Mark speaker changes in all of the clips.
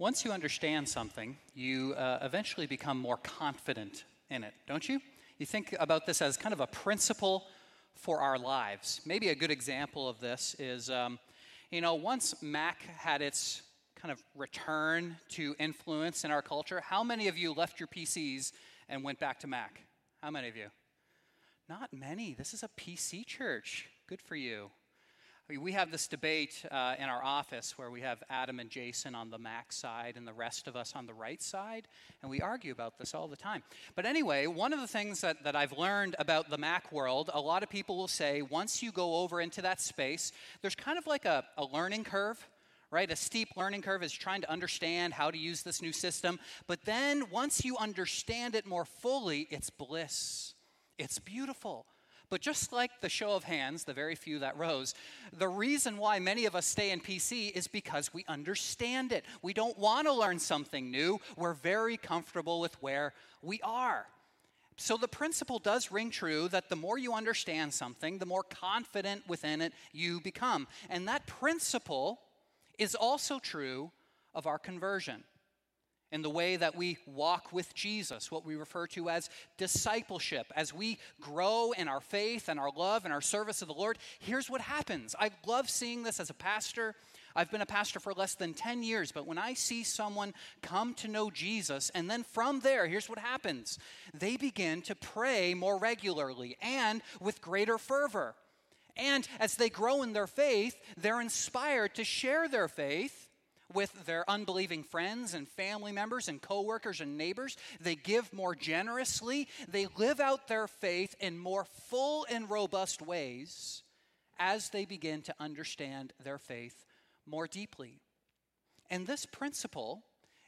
Speaker 1: Once you understand something, you uh, eventually become more confident in it, don't you? You think about this as kind of a principle for our lives. Maybe a good example of this is, um, you know, once Mac had its kind of return to influence in our culture, how many of you left your PCs and went back to Mac? How many of you? Not many. This is a PC church. Good for you. We have this debate uh, in our office where we have Adam and Jason on the Mac side and the rest of us on the right side, and we argue about this all the time. But anyway, one of the things that, that I've learned about the Mac world, a lot of people will say once you go over into that space, there's kind of like a, a learning curve right? A steep learning curve is trying to understand how to use this new system. But then once you understand it more fully, it's bliss. It's beautiful. But just like the show of hands, the very few that rose, the reason why many of us stay in PC is because we understand it. We don't want to learn something new. We're very comfortable with where we are. So the principle does ring true that the more you understand something, the more confident within it you become. And that principle is also true of our conversion in the way that we walk with Jesus, what we refer to as discipleship. As we grow in our faith and our love and our service of the Lord, here's what happens. I love seeing this as a pastor. I've been a pastor for less than 10 years, but when I see someone come to know Jesus, and then from there, here's what happens they begin to pray more regularly and with greater fervor. And as they grow in their faith, they're inspired to share their faith with their unbelieving friends and family members and coworkers and neighbors. They give more generously. They live out their faith in more full and robust ways as they begin to understand their faith more deeply. And this principle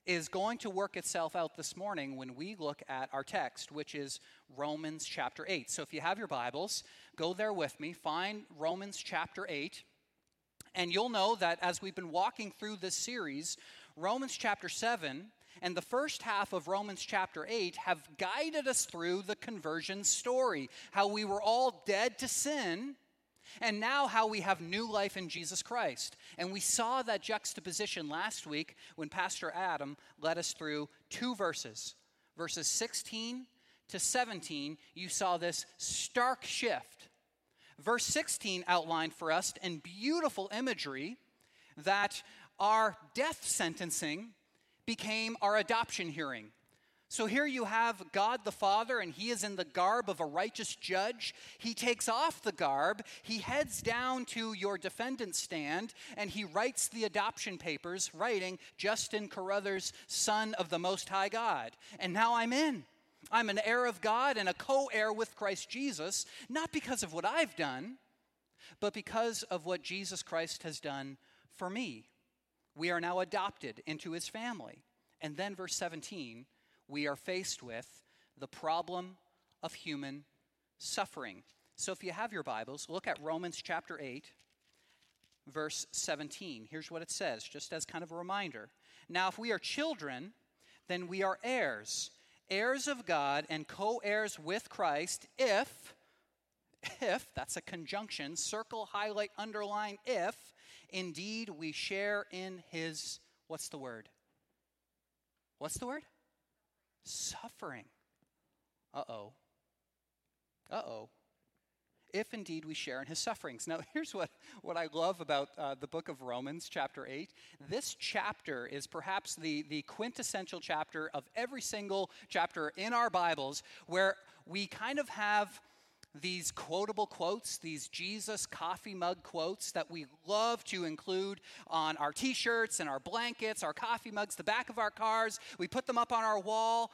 Speaker 1: is going to work itself out this morning when we look at our text, which is Romans chapter 8. So if you have your Bibles, go there with me, find Romans chapter 8. And you'll know that as we've been walking through this series, Romans chapter 7 and the first half of Romans chapter 8 have guided us through the conversion story. How we were all dead to sin, and now how we have new life in Jesus Christ. And we saw that juxtaposition last week when Pastor Adam led us through two verses. Verses 16 to 17, you saw this stark shift Verse 16 outlined for us in beautiful imagery that our death sentencing became our adoption hearing. So here you have God the Father, and he is in the garb of a righteous judge. He takes off the garb, he heads down to your defendant stand, and he writes the adoption papers, writing, Justin Carruthers, son of the Most High God. And now I'm in. I'm an heir of God and a co heir with Christ Jesus, not because of what I've done, but because of what Jesus Christ has done for me. We are now adopted into his family. And then, verse 17, we are faced with the problem of human suffering. So, if you have your Bibles, look at Romans chapter 8, verse 17. Here's what it says, just as kind of a reminder. Now, if we are children, then we are heirs heirs of God and co heirs with Christ if, if, that's a conjunction, circle, highlight, underline, if indeed we share in his, what's the word? What's the word? Suffering. Uh oh. Uh oh if indeed we share in his sufferings. Now, here's what, what I love about uh, the book of Romans, chapter 8. This chapter is perhaps the, the quintessential chapter of every single chapter in our Bibles where we kind of have these quotable quotes, these Jesus coffee mug quotes that we love to include on our t shirts and our blankets, our coffee mugs, the back of our cars. We put them up on our wall.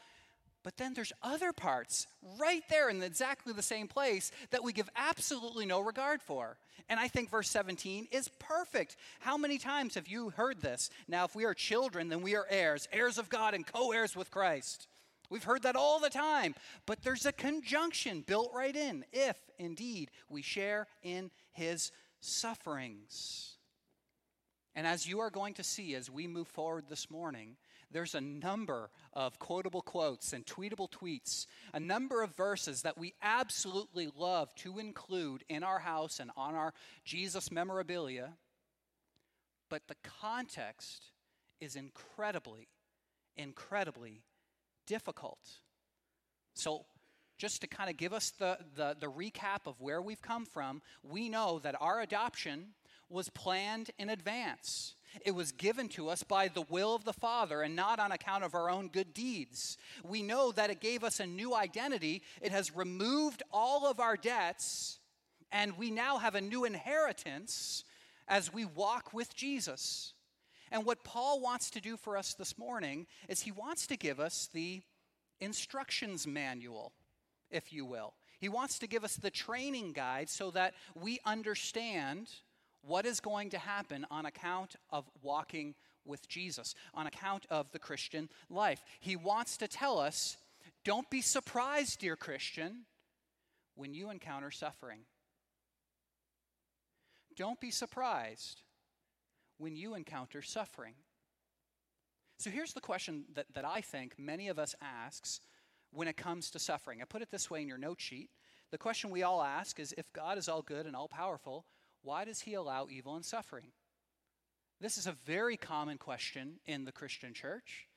Speaker 1: But then there's other parts right there in exactly the same place that we give absolutely no regard for. And I think verse 17 is perfect. How many times have you heard this? Now, if we are children, then we are heirs, heirs of God and co heirs with Christ. We've heard that all the time. But there's a conjunction built right in if indeed we share in his sufferings. And as you are going to see as we move forward this morning, there's a number of quotable quotes and tweetable tweets, a number of verses that we absolutely love to include in our house and on our Jesus memorabilia. But the context is incredibly, incredibly difficult. So, just to kind of give us the, the, the, recap of where we've come from, we know that our adoption was planned in advance. It was given to us by the will of the Father and not on account of our own good deeds. We know that it gave us a new identity. It has removed all of our debts, and we now have a new inheritance as we walk with Jesus. And what Paul wants to do for us this morning is he wants to give us the instructions manual, if you will. He wants to give us the training guide so that we understand what is going to happen on account of walking with Jesus, on account of the Christian life. He wants to tell us don't be surprised, dear Christian, when you encounter suffering. Don't be surprised when you encounter suffering. So here's the question that, that I think many of us asks when it comes to suffering. I put it this way in your note sheet. The question we all ask is if God is all good and all powerful, why does he allow evil and suffering? This is a very common question in the Christian church.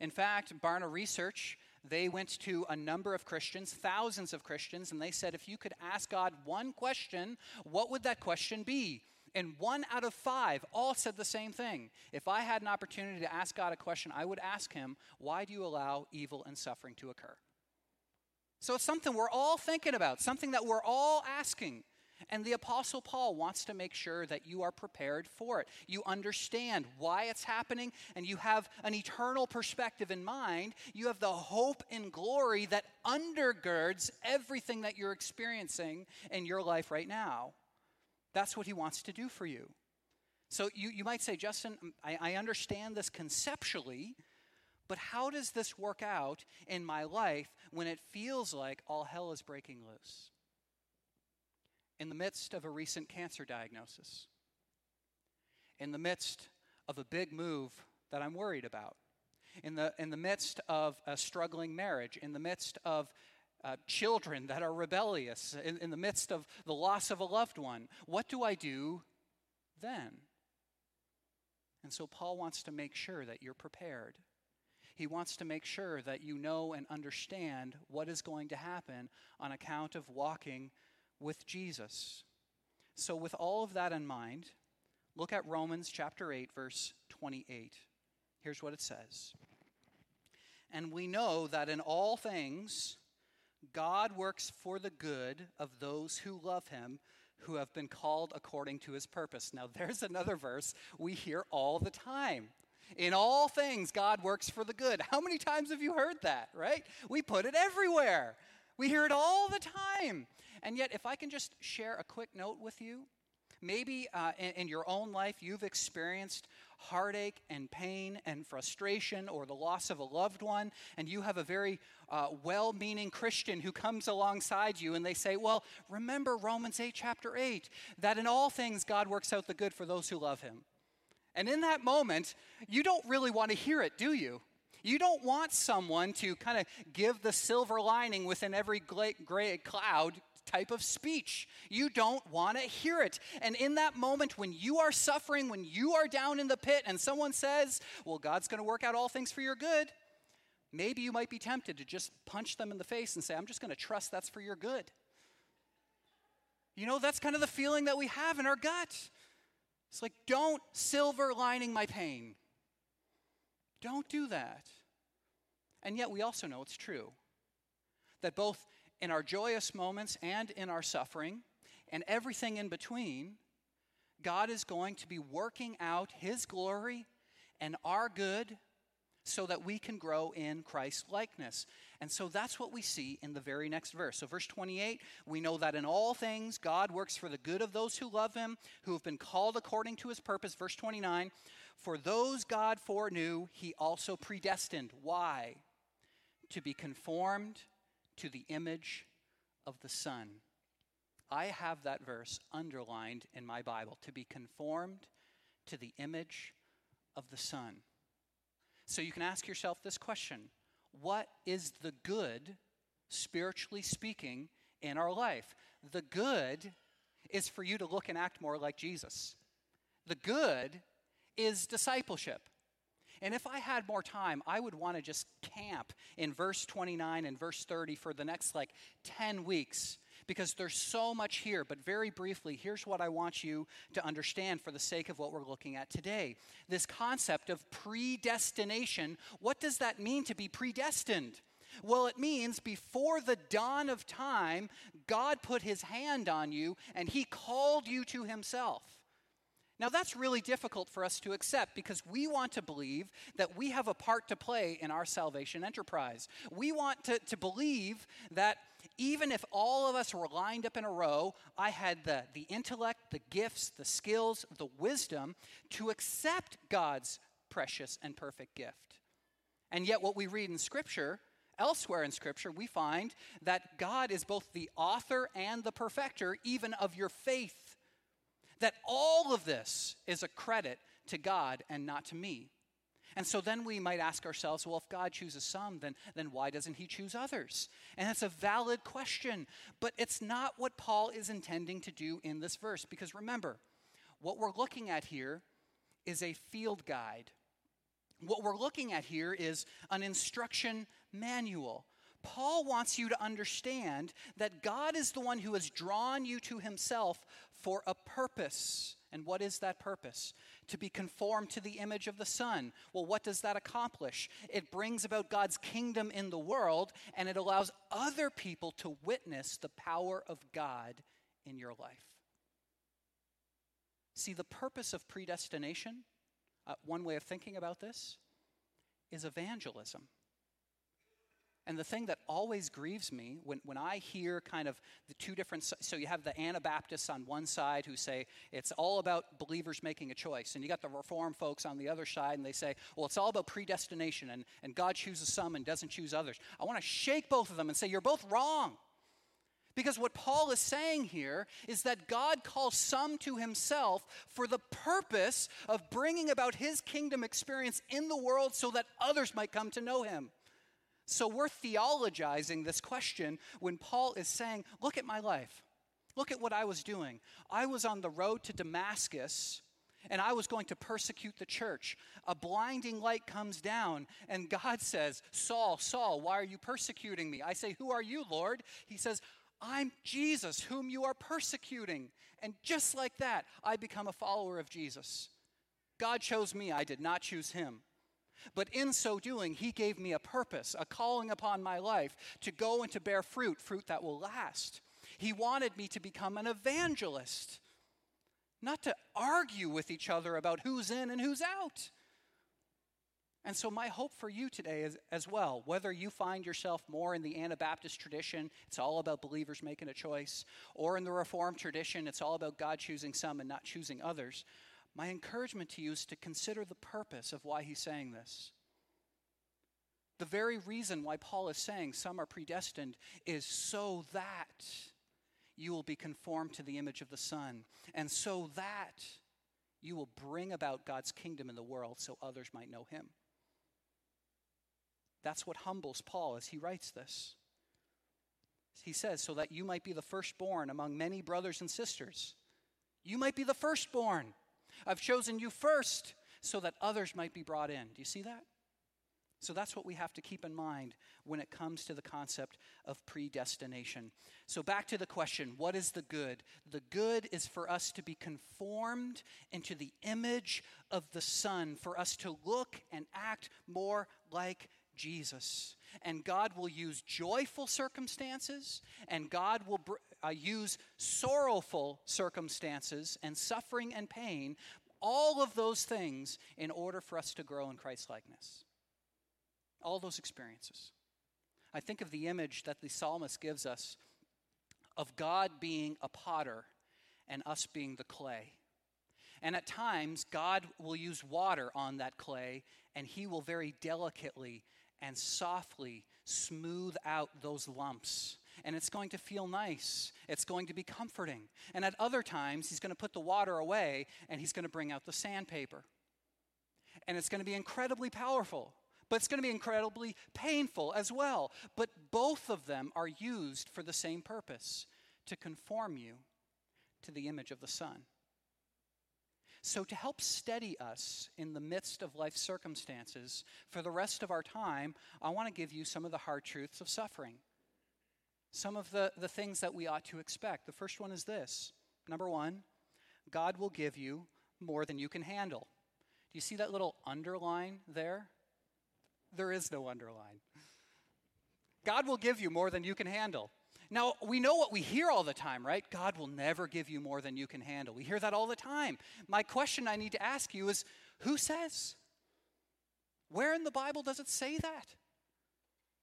Speaker 1: In fact, Barna Research, they went to a number of Christians, thousands of Christians, and they said if you could ask God one question, what would that question be? And one out of five all said the same thing. If I had an opportunity to ask God a question, I would ask him, Why do you allow evil and suffering to occur? So it's something we're all thinking about, something that we're all asking. And the Apostle Paul wants to make sure that you are prepared for it. You understand why it's happening, and you have an eternal perspective in mind. You have the hope and glory that undergirds everything that you're experiencing in your life right now. That's what he wants to do for you. So you, you might say, Justin, um, I, I understand this conceptually, but how does this work out in my life when it feels like all hell is breaking loose? In the midst of a recent cancer diagnosis, in the midst of a big move that I'm worried about, in the, in the midst of a struggling marriage, in the midst of uh, children that are rebellious, in, in the midst of the loss of a loved one. What do I do then? And so Paul wants to make sure that you're prepared. He wants to make sure that you know and understand what is going to happen on account of walking with Jesus. So, with all of that in mind, look at Romans chapter 8, verse 28. Here's what it says And we know that in all things, God works for the good of those who love him, who have been called according to his purpose. Now, there's another verse we hear all the time. In all things, God works for the good. How many times have you heard that, right? We put it everywhere. We hear it all the time. And yet, if I can just share a quick note with you, maybe uh, in, in, your own life you've experienced heartache and pain and frustration or the loss of a loved one, and you have a very uh, well meaning Christian who comes alongside you and they say, Well, remember Romans 8, chapter 8, that in all things God works out the good for those who love him. And in that moment, you don't really want to hear it, do you? You don't want someone to kind of give the silver lining within every gray cloud type of speech. You don't want to hear it. And in that moment, when you are suffering, when you are down in the pit, and someone says, Well, God's going to work out all things for your good, maybe you might be tempted to just punch them in the face and say, I'm just going to trust that's for your good. You know, that's kind of the feeling that we have in our gut. It's like, don't silver lining my pain. Don't do that. And yet, we also know it's true that both in our joyous moments and in our suffering and everything in between, God is going to be working out His glory and our good so that we can grow in Christ's likeness. And so that's what we see in the very next verse. So, verse 28, we know that in all things God works for the good of those who love Him, who have been called according to His purpose. Verse 29, for those God foreknew, He also predestined. Why? To be conformed to the image of the Son. I have that verse underlined in my Bible to be conformed to the image of the Son. So you can ask yourself this question What is the good, spiritually speaking, in our life? The good is for you to look and act more like Jesus. The good is discipleship. And if I had more time, I would want to just camp in verse 29 and verse 30 for the next like 10 weeks because there's so much here. But very briefly, here's what I want you to understand for the sake of what we're looking at today this concept of predestination. What does that mean to be predestined? Well, it means before the dawn of time, God put his hand on you and he called you to himself. Now, that's really difficult for us to accept because we want to believe that we have a part to play in our salvation enterprise. We want to, to believe that even if all of us were lined up in a row, I had the, the intellect, the gifts, the skills, the wisdom to accept God's precious and perfect gift. And yet, what we read in Scripture Elsewhere in Scripture, we find that God is both the author and the perfecter, even of your faith. That all of this is a credit to God and not to me. And so then we might ask ourselves, well, if God chooses some, then, then why doesn't he choose others? And that's a valid question, but it's not what Paul is intending to do in this verse. Because remember, what we're looking at here is a field guide. What we're looking at here is an instruction manual. Paul wants you to understand that God is the one who has drawn you to himself for a purpose. And what is that purpose? To be conformed to the image of the Son. Well, what does that accomplish? It brings about God's kingdom in the world and it allows other people to witness the power of God in your life. See, the purpose of predestination, uh, one way of thinking about this, is evangelism. And the thing that always grieves me when, when I hear kind of the two different, so you have the Anabaptists on one side who say it's all about believers making a choice. And you got the Reform folks on the other side and they say, well, it's all about predestination and, and God chooses some and doesn't choose others. I want to shake both of them and say, you're both wrong. Because what Paul is saying here is that God calls some to himself for the purpose of bringing about his kingdom experience in the world so that others might come to know him. So we're theologizing this question when Paul is saying, Look at my life. Look at what I was doing. I was on the road to Damascus and I was going to persecute the church. A blinding light comes down, and God says, Saul, Saul, why are you persecuting me? I say, Who are you, Lord? He says, I'm Jesus, whom you are persecuting. And just like that, I become a follower of Jesus. God chose me, I did not choose him. But in so doing, he gave me a purpose, a calling upon my life to go and to bear fruit, fruit that will last. He wanted me to become an evangelist, not to argue with each other about who's in and who's out. And so, my hope for you today is as well, whether you find yourself more in the Anabaptist tradition, it's all about believers making a choice, or in the Reformed tradition, it's all about God choosing some and not choosing others. My encouragement to you is to consider the purpose of why he's saying this. The very reason why Paul is saying some are predestined is so that you will be conformed to the image of the Son, and so that you will bring about God's kingdom in the world so others might know him. That's what humbles Paul as he writes this. He says, so that you might be the firstborn among many brothers and sisters. You might be the firstborn. I've chosen you first so that others might be brought in. Do you see that? So that's what we have to keep in mind when it comes to the concept of predestination. So, back to the question what is the good? The good is for us to be conformed into the image of the Son, for us to look and act more like Jesus. And God will use joyful circumstances, and God will br- uh, use sorrowful circumstances and suffering and pain, all of those things, in order for us to grow in Christ likeness. All those experiences. I think of the image that the psalmist gives us of God being a potter and us being the clay. And at times, God will use water on that clay, and He will very delicately and softly smooth out those lumps. And it's going to feel nice. It's going to be comforting. And at other times, He's going to put the water away and He's going to bring out the sandpaper. And it's going to be incredibly powerful but it's going to be incredibly painful as well. But both of them are used for the same purpose to conform you to the image of the Son. So, to help steady us in the midst of life circumstances for the rest of our time, I want to give you some of the hard truths of suffering. Some of the, the things that we ought to expect. The first one is this number one, God will give you more than you can handle. Do you see that little underline there? There is no underline. God will give you more than you can handle. Now, we know what we hear all the time, right? God will never give you more than you can handle. We hear that all the time. My question I need to ask you is who says? Where in the Bible does it say that?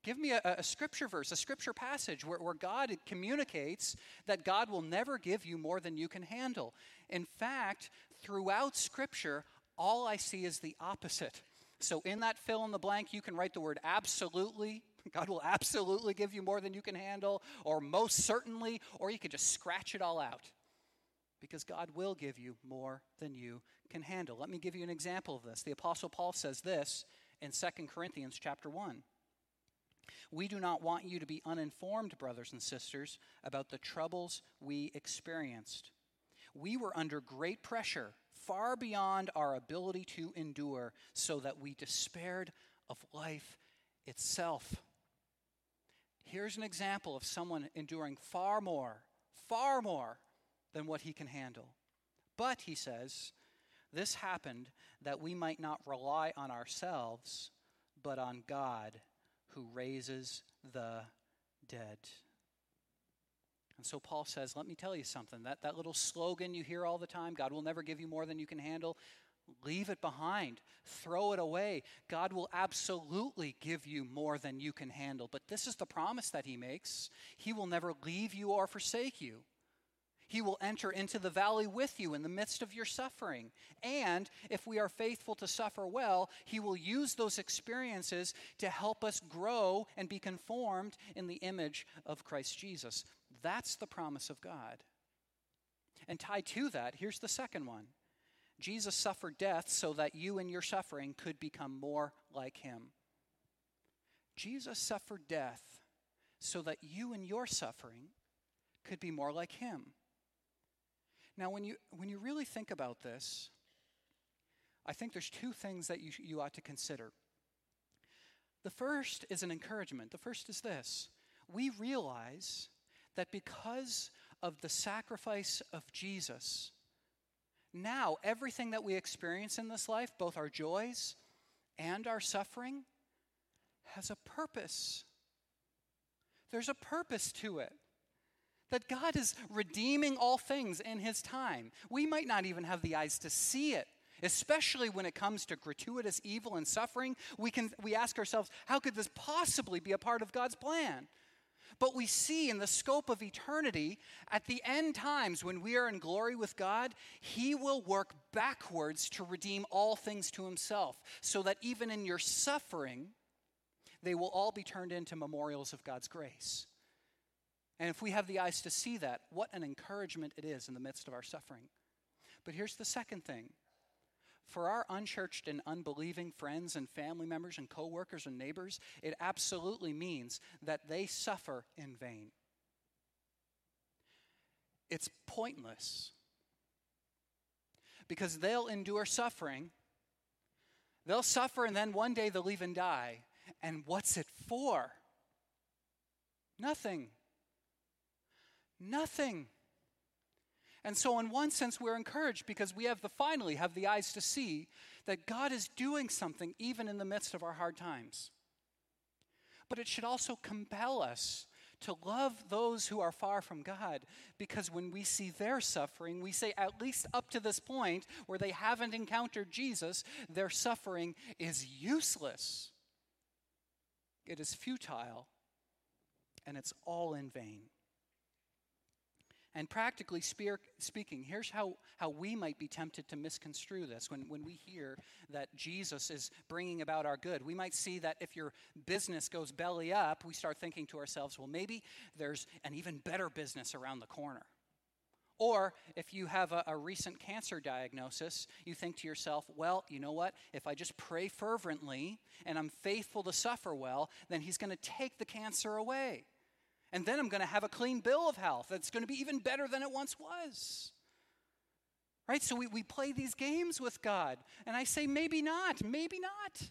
Speaker 1: Give me a, a scripture verse, a scripture passage where, where God communicates that God will never give you more than you can handle. In fact, throughout scripture, all I see is the opposite. So, in that fill in the blank, you can write the word absolutely. God will absolutely give you more than you can handle, or most certainly, or you can just scratch it all out. Because God will give you more than you can handle. Let me give you an example of this. The Apostle Paul says this in 2 Corinthians chapter 1. We do not want you to be uninformed, brothers and sisters, about the troubles we experienced. We were under great pressure far beyond our ability to endure, so that we despaired of life itself. Here's an example of someone enduring far more, far more than what he can handle. But, he says, this happened that we might not rely on ourselves, but on God who raises the dead. And so Paul says, Let me tell you something. That, that little slogan you hear all the time God will never give you more than you can handle. Leave it behind. Throw it away. God will absolutely give you more than you can handle. But this is the promise that He makes He will never leave you or forsake you. He will enter into the valley with you in the midst of your suffering. And if we are faithful to suffer well, He will use those experiences to help us grow and be conformed in the image of Christ Jesus. That's the promise of God. And tied to that, here's the second one Jesus suffered death so that you in your suffering could become more like Him. Jesus suffered death so that you in your suffering could be more like Him. Now, when you, when you really think about this, I think there's two things that you, you ought to consider. The first is an encouragement. The first is this we realize that because of the sacrifice of Jesus, now everything that we experience in this life, both our joys and our suffering, has a purpose. There's a purpose to it. That God is redeeming all things in His time. We might not even have the eyes to see it, especially when it comes to gratuitous evil and suffering. We, can, we ask ourselves, how could this possibly be a part of God's plan? But we see in the scope of eternity, at the end times when we are in glory with God, He will work backwards to redeem all things to Himself, so that even in your suffering, they will all be turned into memorials of God's grace. And if we have the eyes to see that, what an encouragement it is in the midst of our suffering. But here's the second thing for our unchurched and unbelieving friends and family members and coworkers and neighbors, it absolutely means that they suffer in vain. It's pointless because they'll endure suffering. They'll suffer and then one day they'll even die. And what's it for? Nothing. Nothing. And so, in one sense, we're encouraged because we have the finally have the eyes to see that God is doing something even in the midst of our hard times. But it should also compel us to love those who are far from God because when we see their suffering, we say, at least up to this point where they haven't encountered Jesus, their suffering is useless. It is futile and it's all in vain. And practically speaking, here's how, how we might be tempted to misconstrue this when, when we hear that Jesus is bringing about our good. We might see that if your business goes belly up, we start thinking to ourselves, well, maybe there's an even better business around the corner. Or if you have a, a, recent cancer diagnosis, you think to yourself, well, you know what? If I just pray fervently and I'm faithful to suffer well, then He's going to take the cancer away. And then I'm going to have a clean bill of health that's going to be even better than it once was. Right? So we, we play these games with God. And I say, maybe not, maybe not.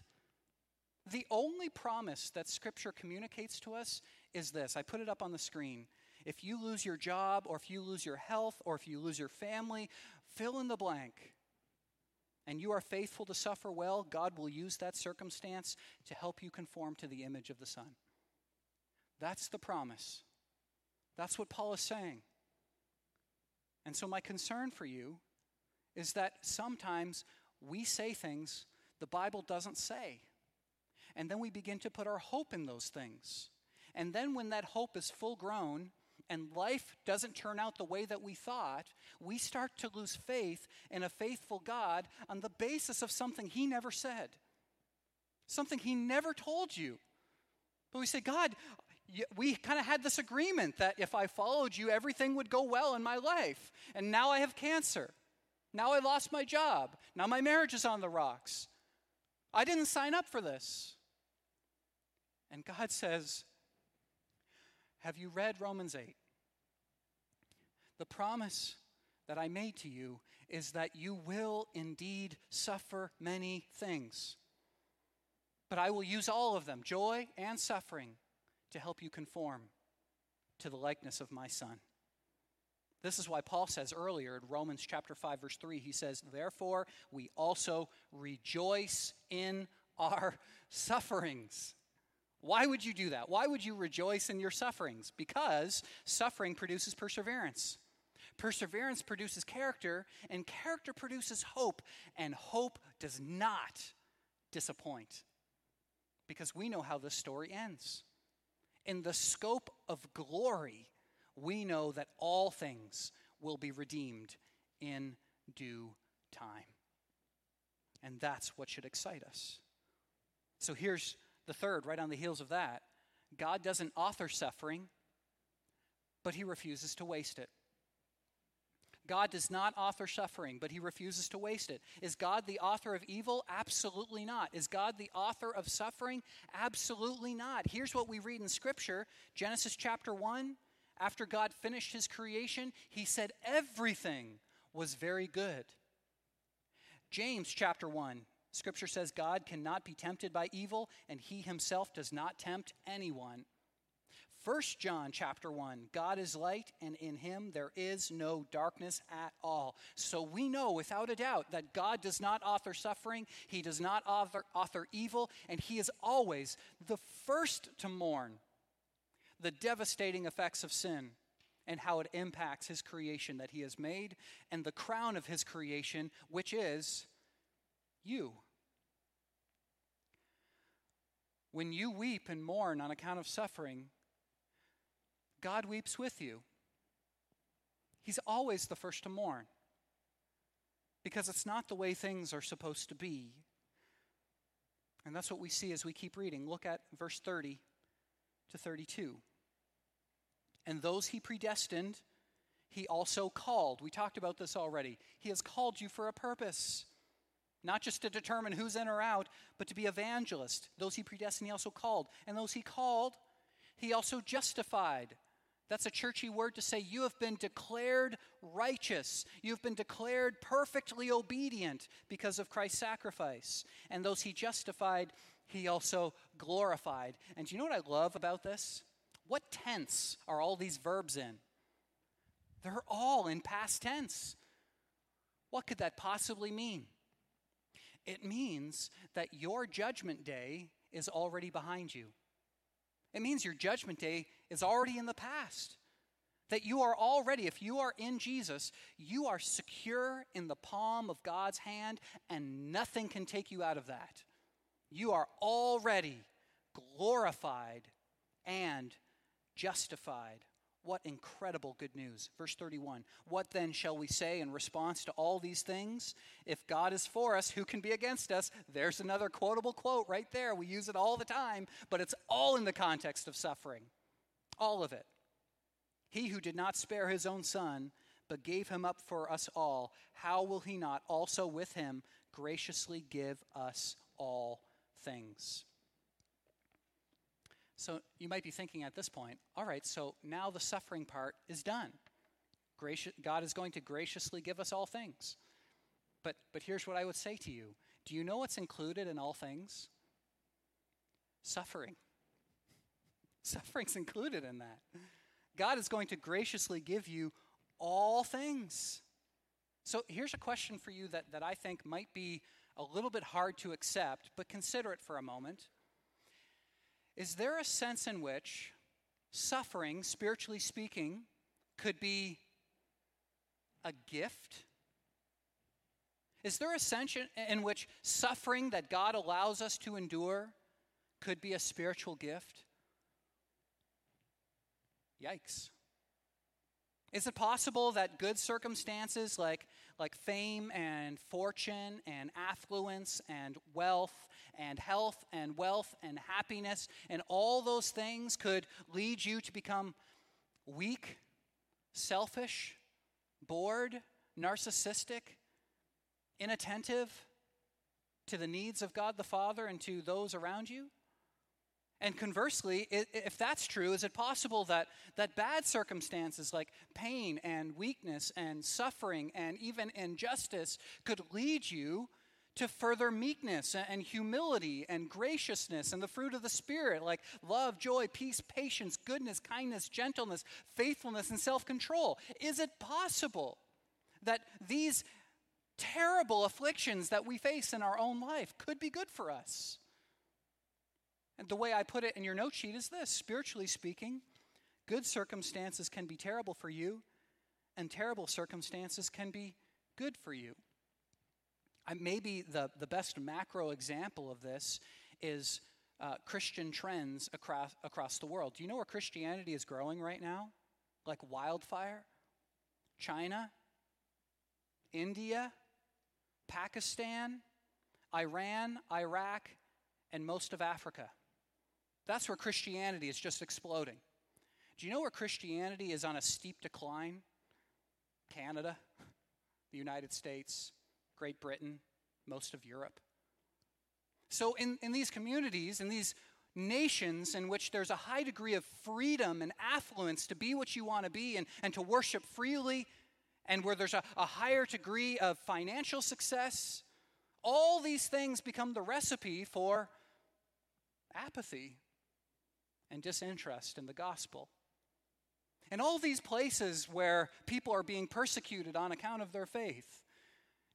Speaker 1: The only promise that Scripture communicates to us is this I put it up on the screen. If you lose your job, or if you lose your health, or if you lose your family, fill in the blank, and you are faithful to suffer well, God will use that circumstance to help you conform to the image of the Son. That's the promise. That's what Paul is saying. And so, my concern for you is that sometimes we say things the Bible doesn't say. And then we begin to put our hope in those things. And then, when that hope is full grown, and life doesn't turn out the way that we thought, we start to lose faith in a faithful God on the basis of something He never said, something He never told you. But we say, God, we kind of had this agreement that if I followed you, everything would go well in my life. And now I have cancer. Now I lost my job. Now my marriage is on the rocks. I didn't sign up for this. And God says, have you read Romans 8? The promise that I made to you is that you will indeed suffer many things. But I will use all of them, joy and suffering, to help you conform to the likeness of my Son. This is why Paul says earlier in Romans chapter 5 verse 3 he says therefore we also rejoice in our sufferings why would you do that? Why would you rejoice in your sufferings? Because suffering produces perseverance. Perseverance produces character, and character produces hope, and hope does not disappoint. Because we know how this story ends. In the scope of glory, we know that all things will be redeemed in due time. And that's what should excite us. So here's the third, right on the heels of that, God doesn't author suffering, but he refuses to waste it. God does not author suffering, but he refuses to waste it. Is God the author of evil? Absolutely not. Is God the author of suffering? Absolutely not. Here's what we read in Scripture Genesis chapter 1. After God finished his creation, he said everything was very good. James chapter 1, Scripture says God cannot be tempted by evil, and he himself does not tempt anyone. 1 John chapter 1 God is light, and in him there is no darkness at all. So we know without a doubt that God does not author suffering, he does not author, author evil, and he is always the first to mourn the devastating effects of sin and how it impacts his creation that he has made, and the crown of his creation, which is you. When you weep and mourn on account of suffering, God weeps with you. He's always the first to mourn because it's not the way things are supposed to be. And that's what we see as we keep reading. Look at verse 30 to 32. And those he predestined, he also called. We talked about this already. He has called you for a purpose not just to determine who's in or out, but to be evangelist. Those he predestined, he also called. And those he called, he also justified. That's a churchy word to say you have been declared righteous. You've been declared perfectly obedient because of Christ's sacrifice. And those he justified, he also glorified. And do you know what I love about this? What tense are all these verbs in? They're all in past tense. What could that possibly mean? It means that your judgment day is already behind you. It means your judgment day is already in the past. That you are already, if you are in Jesus, you are secure in the palm of God's hand, and nothing can take you out of that. You are already glorified and justified what incredible good news. Verse 31 What then shall we say in response to all these things? If God is for us, who can be against us? There's another quotable quote right there. We use it all the time, but it's all in the context of suffering. All of it. He who did not spare his own son, but gave him up for us all, how will he not also with him graciously give us all things? So you might be thinking at this point, all right, so now the suffering part is done. God is going to graciously give us all things. But, but here's what I would say to you Do you know what's included in all things? Suffering. Suffering's included in that. God is going to graciously give you all things. So here's a question for you that, that I think might be a little bit hard to accept, but consider it for a moment. Is there a sense in which suffering, spiritually speaking, could be a gift? Is there a sense in which suffering that God allows us to endure could be a spiritual gift? Yikes. Is it possible that good circumstances like, like fame and fortune and affluence and wealth and health and wealth and happiness and all those things could lead you to become weak, selfish, bored, narcissistic, inattentive to the needs of God the Father and to those around you? And conversely, if that's true, is it possible that, that bad circumstances like pain and weakness and suffering and even injustice could lead you to further meekness and humility and graciousness and the fruit of the Spirit, like love, joy, peace, patience, goodness, kindness, gentleness, faithfulness, and self control? Is it possible that these terrible afflictions that we face in our own life could be good for us? And the way I put it in your note sheet is this spiritually speaking, good circumstances can be terrible for you, and terrible circumstances can be good for you. I, maybe the, the best macro example of this is uh, Christian trends across, across the world. Do you know where Christianity is growing right now? Like wildfire? China? India? Pakistan? Iran? Iraq? And most of Africa. That's where Christianity is just exploding. Do you know where Christianity is on a steep decline? Canada, the United States, Great Britain, most of Europe. So, in, in these communities, in these nations in which there's a high degree of freedom and affluence to be what you want to be and, and to worship freely, and where there's a, a higher degree of financial success, all these things become the recipe for apathy and disinterest in the gospel. And all these places where people are being persecuted on account of their faith.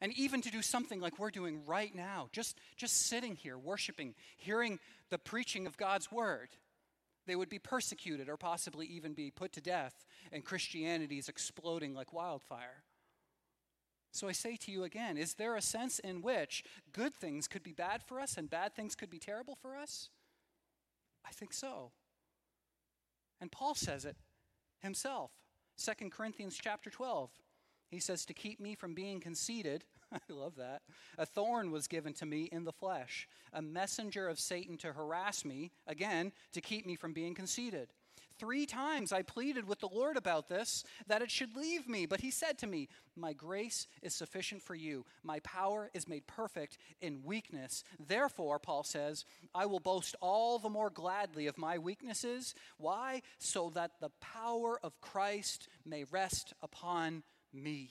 Speaker 1: And even to do something like we're doing right now, just, just sitting here, worshiping, hearing the preaching of God's word, they would be persecuted or possibly even be put to death, and Christianity is exploding like wildfire. So I say to you again is there a sense in which good things could be bad for us and bad things could be terrible for us? I think so. And Paul says it himself. 2 Corinthians chapter 12. He says, To keep me from being conceited, I love that, a thorn was given to me in the flesh, a messenger of Satan to harass me, again, to keep me from being conceited. Three times I pleaded with the Lord about this, that it should leave me. But he said to me, My grace is sufficient for you. My power is made perfect in weakness. Therefore, Paul says, I will boast all the more gladly of my weaknesses. Why? So that the power of Christ may rest upon me.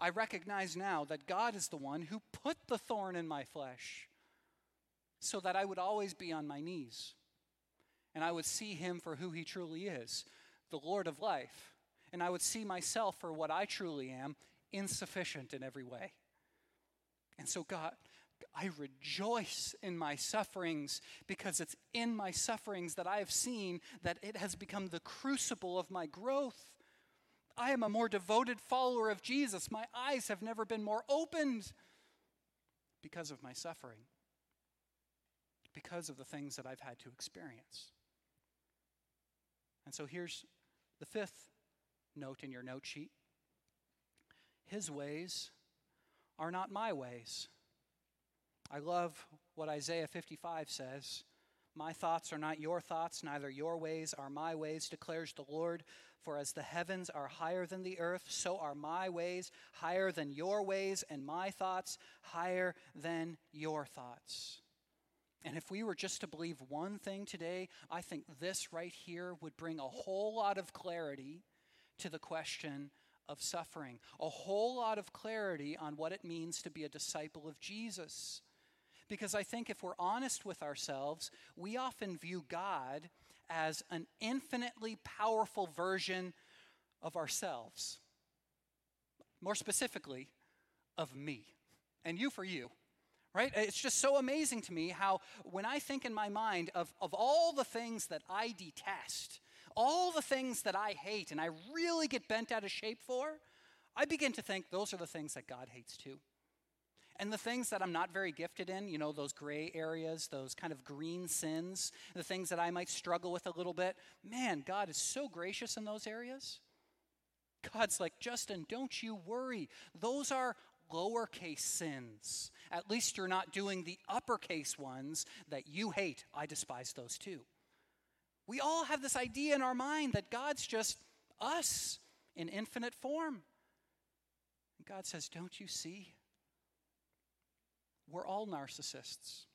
Speaker 1: I recognize now that God is the one who put the thorn in my flesh so that I would always be on my knees and I would see him for who he truly is, the Lord of life. And I would see myself for what I truly am, insufficient in every way. And so, God, I rejoice in my sufferings because it's in my sufferings that I have seen that it has become the crucible of my growth. I am a more devoted follower of Jesus. My eyes have never been more opened because of my suffering because of the things that I've had to experience. And so here's the fifth note in your note sheet His ways are not my ways. I love what Isaiah 55 says. My thoughts are not your thoughts, neither your ways are my ways, declares the Lord. For as the heavens are higher than the earth, so are my ways higher than your ways, and my thoughts higher than your thoughts. And if we were just to believe one thing today, I think this right here would bring a whole lot of clarity to the question of suffering, a whole lot of clarity on what it means to be a disciple of Jesus. Because I think if we're honest with ourselves, we often view God as an infinitely powerful version of ourselves. More specifically, of me. And you for you right? It's just so amazing to me how, when I think in my mind of, of all the things that I detest, all the things that I hate and I really get bent out of shape for, I begin to think those are the things that God hates too. And the things that I'm not very gifted in, you know, those gray areas, those kind of green sins, the things that I might struggle with a little bit, man, God is so gracious in those areas. God's like, Justin, don't you worry. Those are lowercase sins. At least you're not doing the uppercase ones that you hate. I despise those too. We all have this idea in our mind that God's just us in infinite form. And God says, Don't you see? We're all narcissists,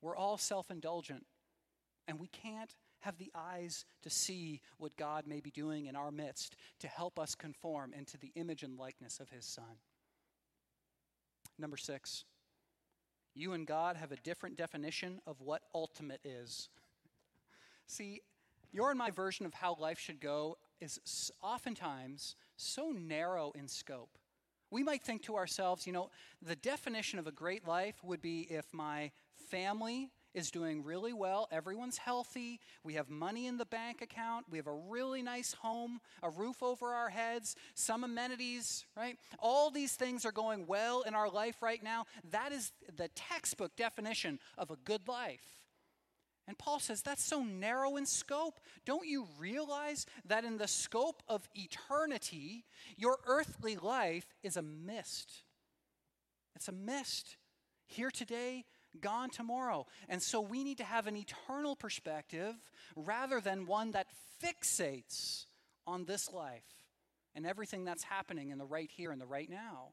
Speaker 1: we're all self indulgent, and we can't have the eyes to see what God may be doing in our midst to help us conform into the image and likeness of His Son. Number six, you and God have a different definition of what ultimate is. See, your and my version of how life should go is oftentimes so narrow in scope. We might think to ourselves, you know, the definition of a great life would be if my family is doing really well. Everyone's healthy. We have money in the bank account. We have a really nice home, a roof over our heads, some amenities, right? All these things are going well in our life right now. That is the textbook definition of a good life. And Paul says that's so narrow in scope. Don't you realize that in the scope of eternity, your earthly life is a mist? It's a mist. Here today, gone tomorrow. And so we need to have an eternal perspective rather than one that fixates on this life and everything that's happening in the right here and the right now.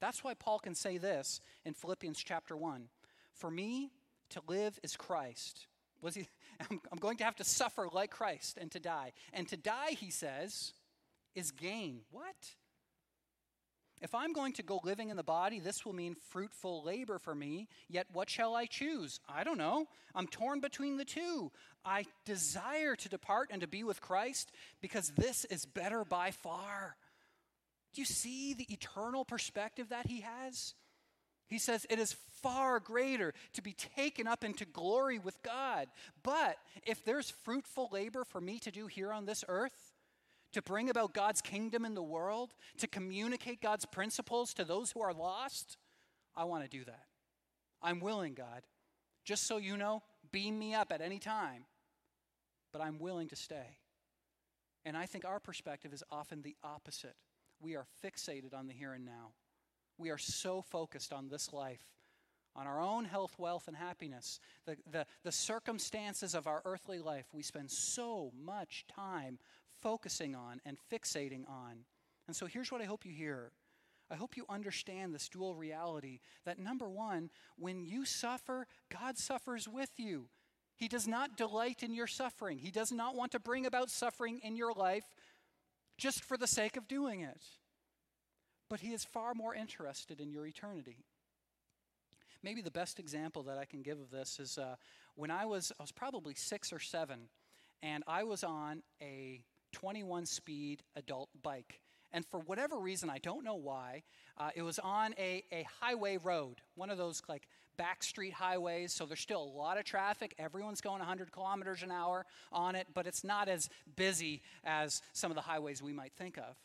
Speaker 1: That's why Paul can say this in Philippians chapter 1 For me, to live is Christ. Was he, I'm, I'm going to have to suffer like Christ and to die. And to die, he says, is gain. What? If I'm going to go living in the body, this will mean fruitful labor for me. Yet what shall I choose? I don't know. I'm torn between the two. I desire to depart and to be with Christ because this is better by far. Do you see the eternal perspective that he has? He says it is far greater to be taken up into glory with God. But if there's fruitful labor for me to do here on this earth, to bring about God's kingdom in the world, to communicate God's principles to those who are lost, I want to do that. I'm willing, God. Just so you know, beam me up at any time, but I'm willing to stay. And I think our perspective is often the opposite. We are fixated on the here and now. We are so focused on this life, on our own health, wealth, and happiness, the, the, the circumstances of our earthly life. We spend so much time focusing on and fixating on. And so here's what I hope you hear. I hope you understand this dual reality that number one, when you suffer, God suffers with you. He does not delight in your suffering. He does not want to bring about suffering in your life just for the sake of doing it. But He is far more interested in your eternity. Maybe the best example that I can give of this is uh, when I was, I was probably six or seven, and I was on a 21 speed adult bike. And for whatever reason, I don't know why, uh, it was on a, a highway road, one of those like back street highways. So there's still a lot of traffic. Everyone's going 100 kilometers an hour on it, but it's not as busy as some of the highways we might think of.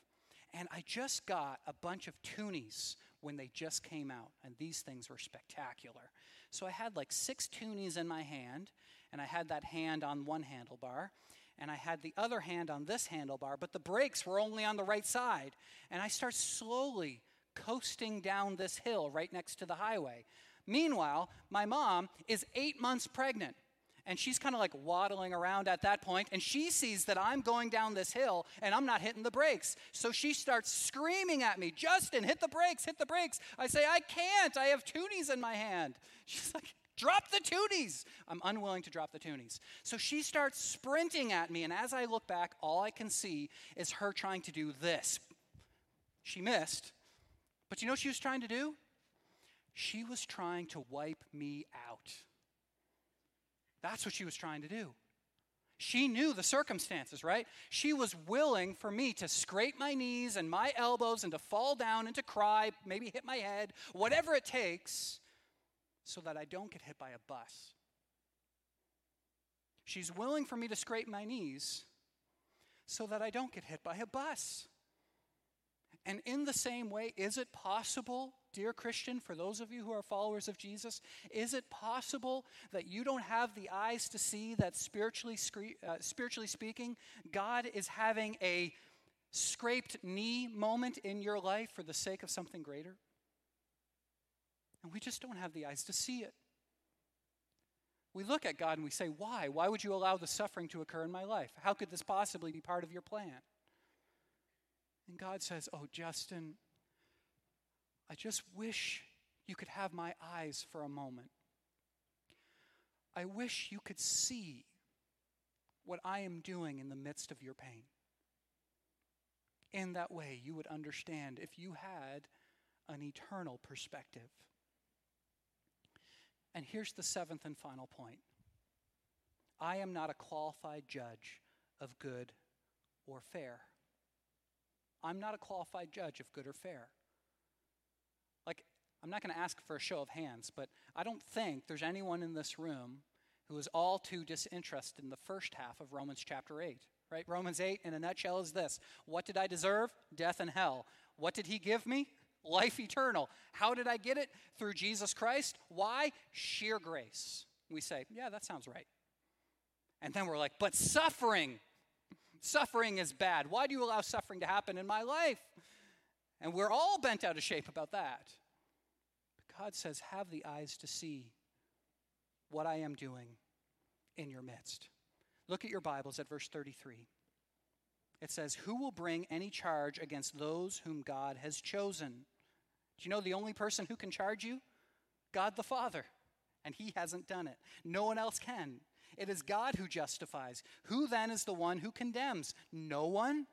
Speaker 1: And I just got a bunch of toonies when they just came out, and these things were spectacular. So I had like six toonies in my hand, and I had that hand on one handlebar, and I had the other hand on this handlebar, but the brakes were only on the right side. And I start slowly coasting down this hill right next to the highway. Meanwhile, my mom is eight months pregnant. And she's kind of like waddling around at that point, and she sees that I'm going down this hill and I'm not hitting the brakes. So she starts screaming at me, Justin, hit the brakes, hit the brakes. I say, I can't, I have toonies in my hand. She's like, Drop the toonies. I'm unwilling to drop the toonies. So she starts sprinting at me, and as I look back, all I can see is her trying to do this She missed. But you know what she was trying to do? She was trying to wipe me out. That's what she was trying to do. She knew the circumstances, right? She was willing for me to scrape my knees and my elbows and to fall down and to cry, maybe hit my head, whatever it takes, so that I don't get hit by a bus. She's willing for me to scrape my knees so that I don't get hit by a bus. And in the same way, is it possible, dear Christian, for those of you who are followers of Jesus, is it possible that you don't have the eyes to see that spiritually, uh, spiritually speaking, God is having a scraped knee moment in your life for the sake of something greater? And we just don't have the eyes to see it. We look at God and we say, Why? Why would you allow the suffering to occur in my life? How could this possibly be part of your plan? And God says, Oh, Justin, I just wish you could have my eyes for a moment. I wish you could see what I am doing in the midst of your pain. In that way, you would understand if you had an eternal perspective. And here's the seventh and final point I am not a qualified judge of good or fair. I'm not a qualified judge of good or fair. Like, I'm not going to ask for a show of hands, but I don't think there's anyone in this room who is all too disinterested in the first half of Romans chapter 8. Right? Romans 8 in a nutshell is this What did I deserve? Death and hell. What did he give me? Life eternal. How did I get it? Through Jesus Christ. Why? Sheer grace. We say, Yeah, that sounds right. And then we're like, But suffering. Suffering is bad. Why do you allow suffering to happen in my life? And we're all bent out of shape about that. But God says, Have the eyes to see what I am doing in your midst. Look at your Bibles at verse 33. It says, Who will bring any charge against those whom God has chosen? Do you know the only person who can charge you? God the Father. And he hasn't done it. No one else can. It is God who justifies. Who then is the one who condemns? No one.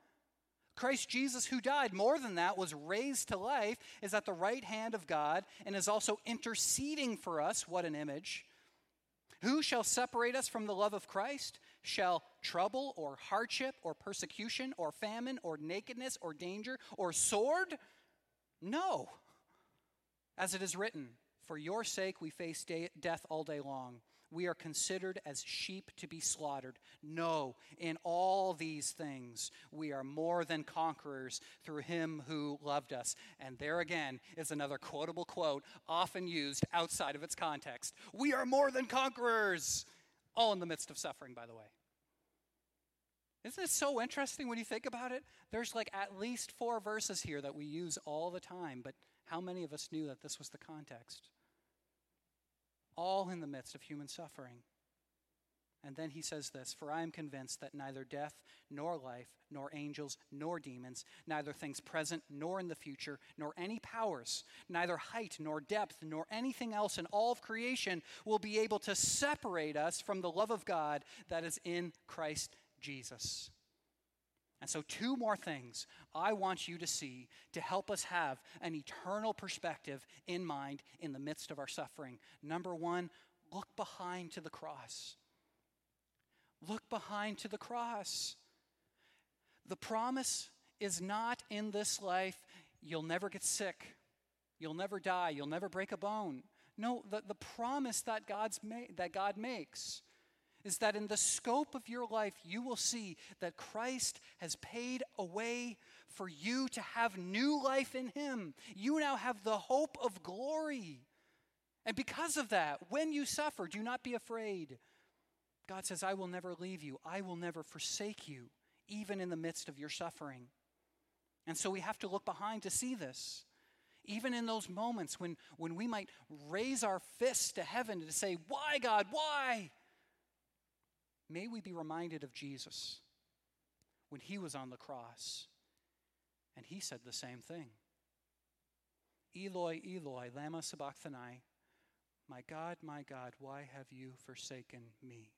Speaker 1: Christ Jesus, who died, more than that, was raised to life, is at the right hand of God and is also interceding for us. What an image. Who shall separate us from the love of Christ? Shall trouble or hardship or persecution or famine or nakedness or danger or sword? No. As it is written, For your sake we face death all day long we are considered as sheep to be slaughtered. No, in all these things, we are more than conquerors through him who loved us. And there again is another quotable quote, often used outside of its context. We are more than conquerors, all in the midst of suffering, by the way. Isn't it so interesting when you think about it? There's like at least four verses here that we use all the time, but how many of us knew that this was the context? all in the midst of human suffering. And then he says this For I am convinced that neither death, nor life, nor angels, nor demons, neither things present, nor in the future, nor any powers, neither height, nor depth, nor anything else in all of creation will be able to separate us from the love of God that is in Christ Jesus. And so, two more things I want you to see to help us have an eternal perspective in mind in the midst of our suffering. Number one, look behind to the cross. Look behind to the cross. The promise is not in this life, you'll never get sick, you'll never die, you'll never break a bone. No, the, the promise that, God's ma- that God makes is that in the scope of your life, you will see that Christ has paid a way for you to have new life in Him. You now have the hope of glory. And because of that, when you suffer, do not be afraid. God says, I will never leave you, I will never forsake you, even in the midst of your suffering. And so we have to look behind to see this. Even in those moments when, when we might raise our fists to heaven to say, Why, God, why? May we be reminded of Jesus when he was on the cross and he said the same thing Eloi, Eloi, Lama Sabachthani, my God, my God, why have you forsaken me?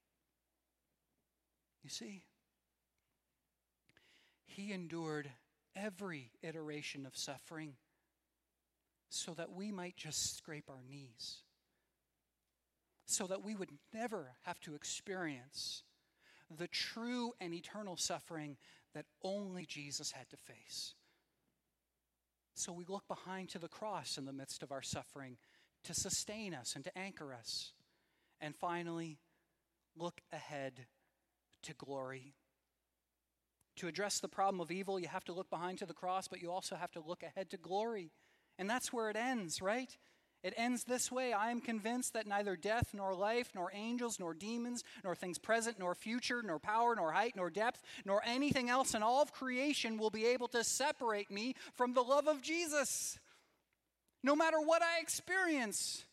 Speaker 1: You see, he endured every iteration of suffering so that we might just scrape our knees, so that we would never have to experience the true and eternal suffering that only Jesus had to face. So we look behind to the cross in the midst of our suffering to sustain us and to anchor us. And finally, look ahead to glory. To address the problem of evil, you have to look behind to the cross, but you also have to look ahead to glory. And that's where it ends, right? It ends this way I am convinced that neither death, nor life, nor angels, nor demons, nor things present, nor future, nor power, nor height, nor depth, nor anything else in all of creation will be able to separate me from the love of Jesus. No matter what I experience.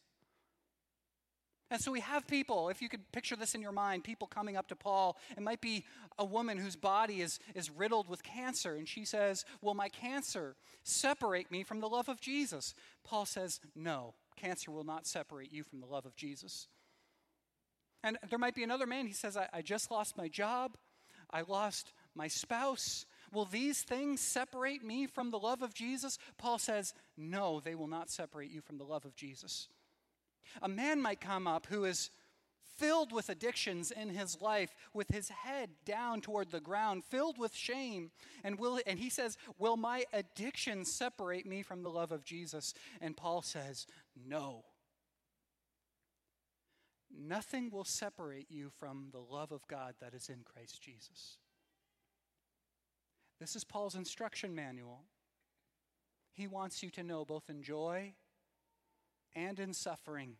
Speaker 1: And so we have people, if you could picture this in your mind, people coming up to Paul. It might be a woman whose body is, is riddled with cancer, and she says, Will my cancer separate me from the love of Jesus? Paul says, No, cancer will not separate you from the love of Jesus. And there might be another man, he says, I, I just lost my job, I lost my spouse. Will these things separate me from the love of Jesus? Paul says, No, they will not separate you from the love of Jesus. A man might come up who is filled with addictions in his life, with his head down toward the ground, filled with shame. And, will, and he says, Will my addiction separate me from the love of Jesus? And Paul says, No. Nothing will separate you from the love of God that is in Christ Jesus. This is Paul's instruction manual. He wants you to know both in joy and in suffering,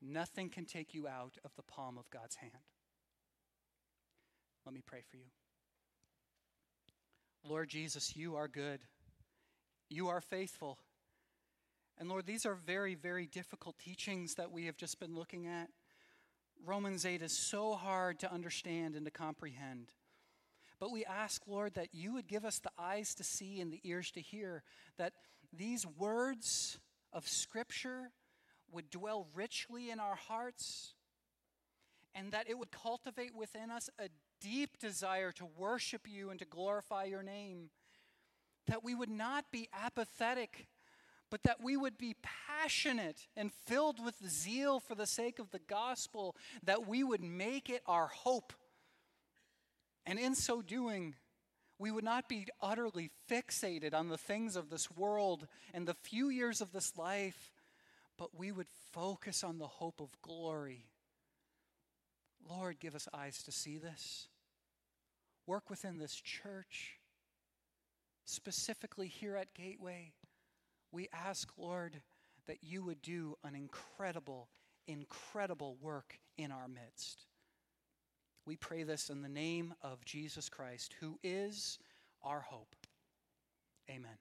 Speaker 1: nothing can take you out of the palm of God's hand. Let me pray for you. Lord Jesus, you are good. You are faithful. And Lord, these are very, very difficult teachings that we have just been looking at. Romans 8 is so hard to understand and to comprehend. But we ask, Lord, that you would give us the eyes to see and the ears to hear, that these words of Scripture would dwell richly in our hearts, and that it would cultivate within us a deep desire to worship you and to glorify your name. That we would not be apathetic, but that we would be passionate and filled with zeal for the sake of the gospel, that we would make it our hope. And in so doing, we would not be utterly fixated on the things of this world and the few years of this life, but we would focus on the hope of glory. Lord, give us eyes to see this. Work within this church, specifically here at Gateway. We ask, Lord, that you would do an incredible, incredible work in our midst. We pray this in the name of Jesus Christ, who is our hope. Amen.